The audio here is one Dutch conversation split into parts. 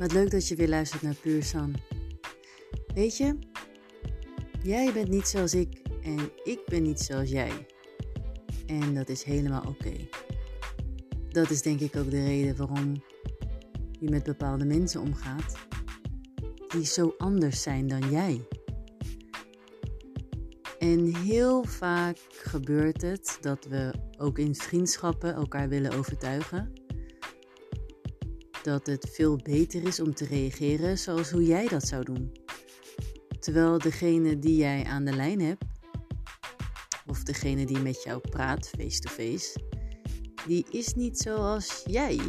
Wat leuk dat je weer luistert naar Puur San. Weet je, jij bent niet zoals ik en ik ben niet zoals jij. En dat is helemaal oké. Dat is denk ik ook de reden waarom je met bepaalde mensen omgaat die zo anders zijn dan jij. En heel vaak gebeurt het dat we ook in vriendschappen elkaar willen overtuigen dat het veel beter is om te reageren zoals hoe jij dat zou doen. Terwijl degene die jij aan de lijn hebt, of degene die met jou praat face-to-face, die is niet zoals jij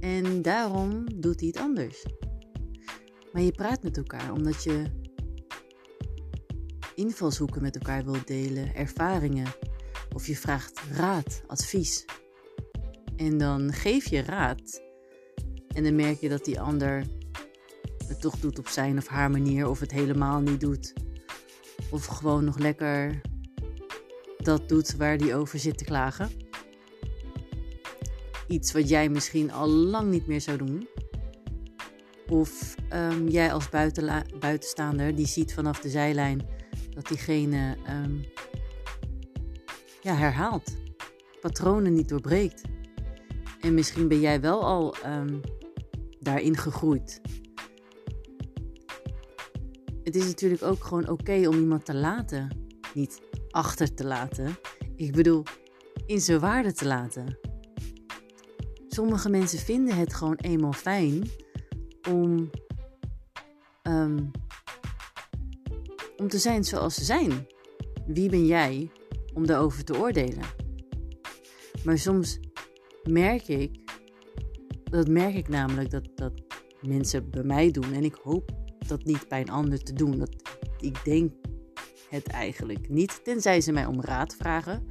en daarom doet hij het anders. Maar je praat met elkaar omdat je invalshoeken met elkaar wilt delen, ervaringen, of je vraagt raad, advies. En dan geef je raad en dan merk je dat die ander het toch doet op zijn of haar manier, of het helemaal niet doet. Of gewoon nog lekker dat doet waar die over zit te klagen. Iets wat jij misschien al lang niet meer zou doen. Of um, jij als buitenstaander die ziet vanaf de zijlijn dat diegene um, ja, herhaalt. Patronen niet doorbreekt. En misschien ben jij wel al um, daarin gegroeid. Het is natuurlijk ook gewoon oké om iemand te laten. Niet achter te laten. Ik bedoel, in zijn waarde te laten. Sommige mensen vinden het gewoon eenmaal fijn om, um, om te zijn zoals ze zijn. Wie ben jij om daarover te oordelen? Maar soms merk ik dat merk ik namelijk dat, dat mensen bij mij doen. En ik hoop dat niet bij een ander te doen. Dat, ik denk het eigenlijk niet. Tenzij ze mij om raad vragen.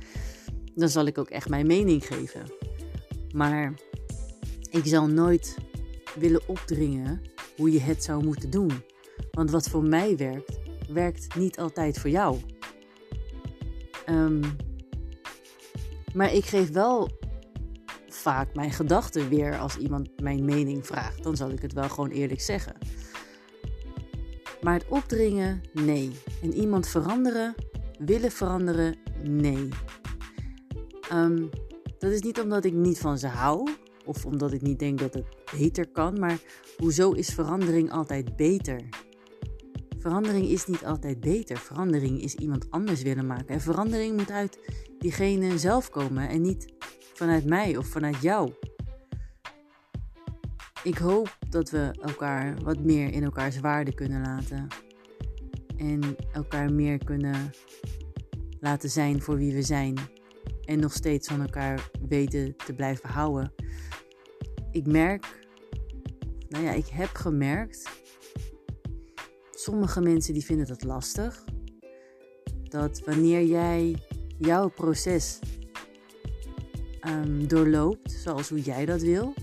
Dan zal ik ook echt mijn mening geven. Maar ik zal nooit willen opdringen hoe je het zou moeten doen. Want wat voor mij werkt, werkt niet altijd voor jou. Um, maar ik geef wel vaak mijn gedachten weer als iemand mijn mening vraagt. Dan zal ik het wel gewoon eerlijk zeggen. Maar het opdringen, nee. En iemand veranderen, willen veranderen, nee. Um, dat is niet omdat ik niet van ze hou of omdat ik niet denk dat het beter kan, maar hoezo is verandering altijd beter? Verandering is niet altijd beter. Verandering is iemand anders willen maken. En verandering moet uit diegene zelf komen en niet vanuit mij of vanuit jou. Ik hoop dat we elkaar wat meer in elkaars waarde kunnen laten. En elkaar meer kunnen laten zijn voor wie we zijn. En nog steeds van elkaar weten te blijven houden. Ik merk, nou ja, ik heb gemerkt. Sommige mensen die vinden dat lastig. Dat wanneer jij jouw proces um, doorloopt zoals hoe jij dat wil.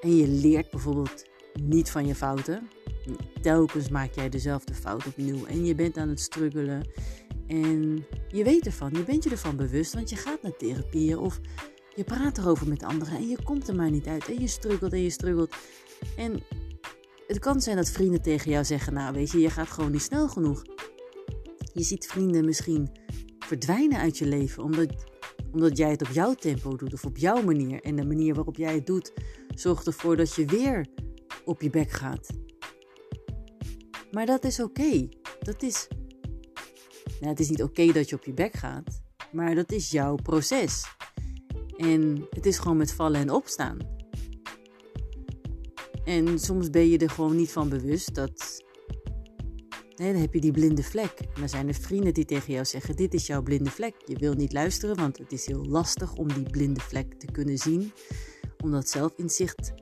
En je leert bijvoorbeeld niet van je fouten. Telkens maak jij dezelfde fout opnieuw en je bent aan het struggelen. En je weet ervan, je bent je ervan bewust, want je gaat naar therapieën of je praat erover met anderen en je komt er maar niet uit. En je struggelt en je struggelt. En het kan zijn dat vrienden tegen jou zeggen: Nou, weet je, je gaat gewoon niet snel genoeg. Je ziet vrienden misschien verdwijnen uit je leven omdat omdat jij het op jouw tempo doet of op jouw manier. En de manier waarop jij het doet zorgt ervoor dat je weer op je bek gaat. Maar dat is oké. Dat is. Nou, het is niet oké dat je op je bek gaat, maar dat is jouw proces. En het is gewoon met vallen en opstaan. En soms ben je er gewoon niet van bewust dat Nee, dan heb je die blinde vlek. En dan zijn er vrienden die tegen jou zeggen: Dit is jouw blinde vlek. Je wil niet luisteren, want het is heel lastig om die blinde vlek te kunnen zien. Om dat zelf inzicht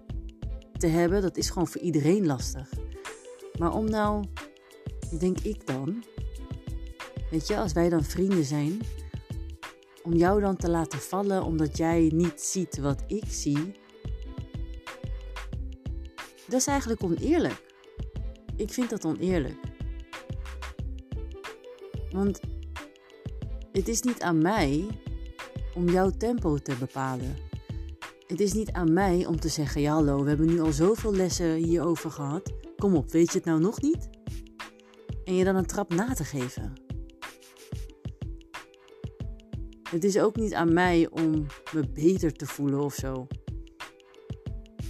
te hebben, dat is gewoon voor iedereen lastig. Maar om nou, denk ik dan, weet je, als wij dan vrienden zijn, om jou dan te laten vallen omdat jij niet ziet wat ik zie, dat is eigenlijk oneerlijk. Ik vind dat oneerlijk. Want het is niet aan mij om jouw tempo te bepalen. het is niet aan mij om te zeggen: ja, hallo, we hebben nu al zoveel lessen hierover gehad. Kom op, weet je het nou nog niet? En je dan een trap na te geven. Het is ook niet aan mij om me beter te voelen of zo.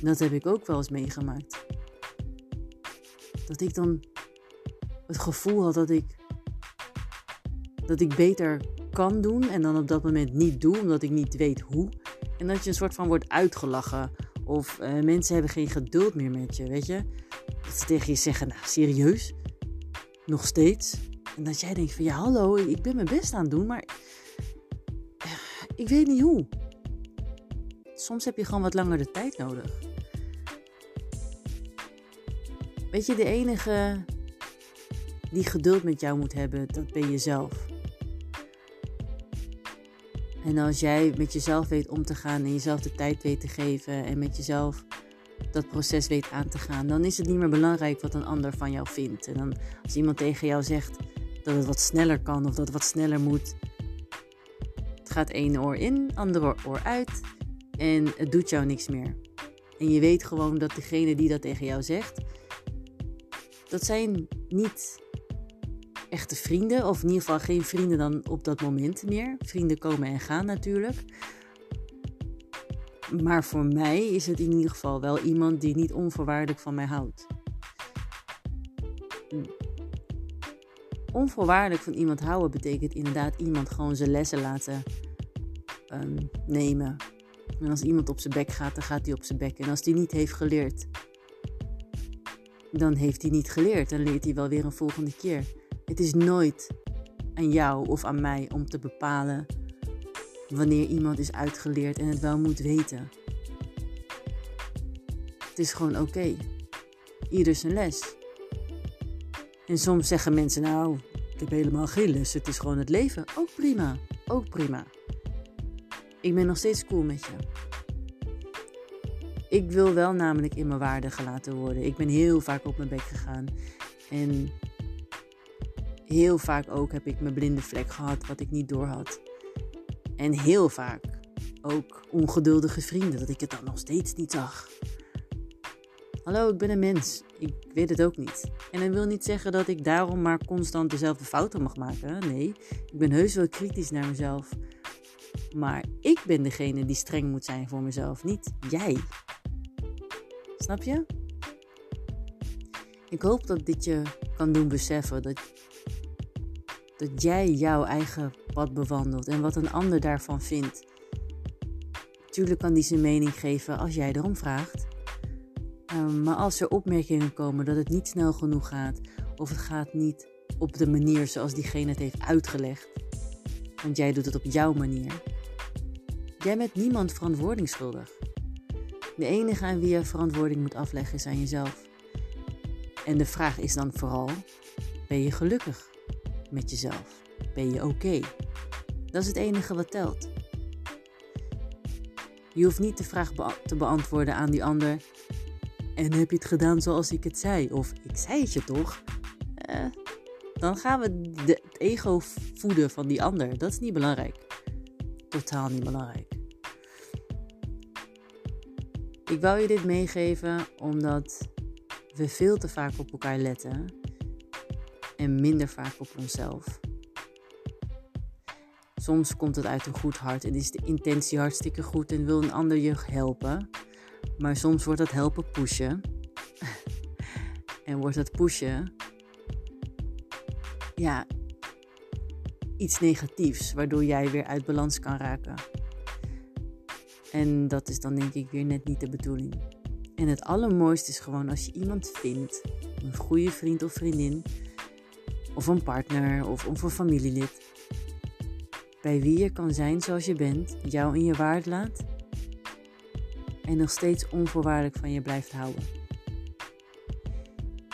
Dat heb ik ook wel eens meegemaakt. Dat ik dan het gevoel had dat ik dat ik beter kan doen en dan op dat moment niet doe omdat ik niet weet hoe. En dat je een soort van wordt uitgelachen. Of uh, mensen hebben geen geduld meer met je, weet je. Dat ze tegen je zeggen, nou serieus? Nog steeds? En dat jij denkt van, ja hallo, ik ben mijn best aan het doen, maar ik weet niet hoe. Soms heb je gewoon wat langer de tijd nodig. Weet je, de enige die geduld met jou moet hebben, dat ben jezelf. En als jij met jezelf weet om te gaan en jezelf de tijd weet te geven en met jezelf dat proces weet aan te gaan, dan is het niet meer belangrijk wat een ander van jou vindt. En dan als iemand tegen jou zegt dat het wat sneller kan of dat het wat sneller moet, het gaat één oor in, andere oor uit en het doet jou niks meer. En je weet gewoon dat degene die dat tegen jou zegt, dat zijn niet echte vrienden. Of in ieder geval geen vrienden dan op dat moment meer. Vrienden komen en gaan natuurlijk. Maar voor mij is het in ieder geval wel iemand die niet onvoorwaardelijk van mij houdt. Onvoorwaardelijk van iemand houden betekent inderdaad iemand gewoon zijn lessen laten ehm, nemen. En als iemand op zijn bek gaat, dan gaat hij op zijn bek. En als hij niet heeft geleerd, dan heeft hij niet geleerd. Dan leert hij wel weer een volgende keer. Het is nooit aan jou of aan mij om te bepalen wanneer iemand is uitgeleerd en het wel moet weten. Het is gewoon oké. Ieder zijn les. En soms zeggen mensen, nou, ik heb helemaal geen les, het is gewoon het leven. Ook prima, ook prima. Ik ben nog steeds cool met je. Ik wil wel namelijk in mijn waarde gelaten worden. Ik ben heel vaak op mijn bek gegaan. En heel vaak ook heb ik mijn blinde vlek gehad wat ik niet door had. En heel vaak ook ongeduldige vrienden dat ik het dan nog steeds niet zag. Hallo, ik ben een mens. Ik weet het ook niet. En dat wil niet zeggen dat ik daarom maar constant dezelfde fouten mag maken. Nee, ik ben heus wel kritisch naar mezelf. Maar ik ben degene die streng moet zijn voor mezelf, niet jij. Snap je? Ik hoop dat dit je kan doen beseffen dat dat jij jouw eigen pad bewandelt en wat een ander daarvan vindt. Tuurlijk kan die zijn mening geven als jij erom vraagt. Ehm, maar als er opmerkingen komen dat het niet snel genoeg gaat, of het gaat niet op de manier zoals diegene het heeft uitgelegd, want jij doet het op jouw manier. Jij bent niemand verantwoording schuldig. De enige aan wie je verantwoording moet afleggen is aan jezelf. En de vraag is dan vooral: ben je gelukkig? Met jezelf? Ben je oké? Dat is het enige wat telt. Je hoeft niet de vraag te beantwoorden aan die ander. En heb je het gedaan zoals ik het zei? Of ik zei het je toch? Eh, dan gaan we de, het ego voeden van die ander. Dat is niet belangrijk. Totaal niet belangrijk. Ik wou je dit meegeven omdat we veel te vaak op elkaar letten en minder vaak op onszelf. Soms komt het uit een goed hart en is de intentie hartstikke goed en wil een ander je helpen. Maar soms wordt dat helpen pushen. en wordt dat pushen, ja, iets negatiefs, waardoor jij weer uit balans kan raken. En dat is dan denk ik weer net niet de bedoeling. En het allermooiste is gewoon als je iemand vindt, een goede vriend of vriendin, of een partner of, of een familielid. Bij wie je kan zijn zoals je bent, jou in je waard laat en nog steeds onvoorwaardelijk van je blijft houden.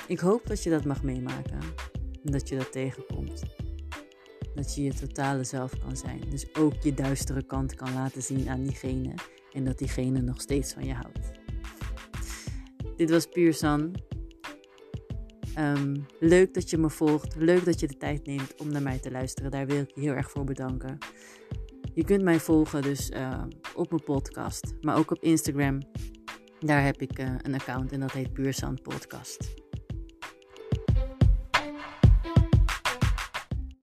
Ik hoop dat je dat mag meemaken en dat je dat tegenkomt. Dat je je totale zelf kan zijn. Dus ook je duistere kant kan laten zien aan diegene en dat diegene nog steeds van je houdt. Dit was Puur San. Ehm, leuk dat je me volgt. Leuk dat je de tijd neemt om naar mij te luisteren. Daar wil ik je heel erg voor bedanken. Je kunt mij volgen dus eh, op mijn podcast, maar ook op Instagram. Daar heb ik eh, een account en dat heet Puurzand Podcast.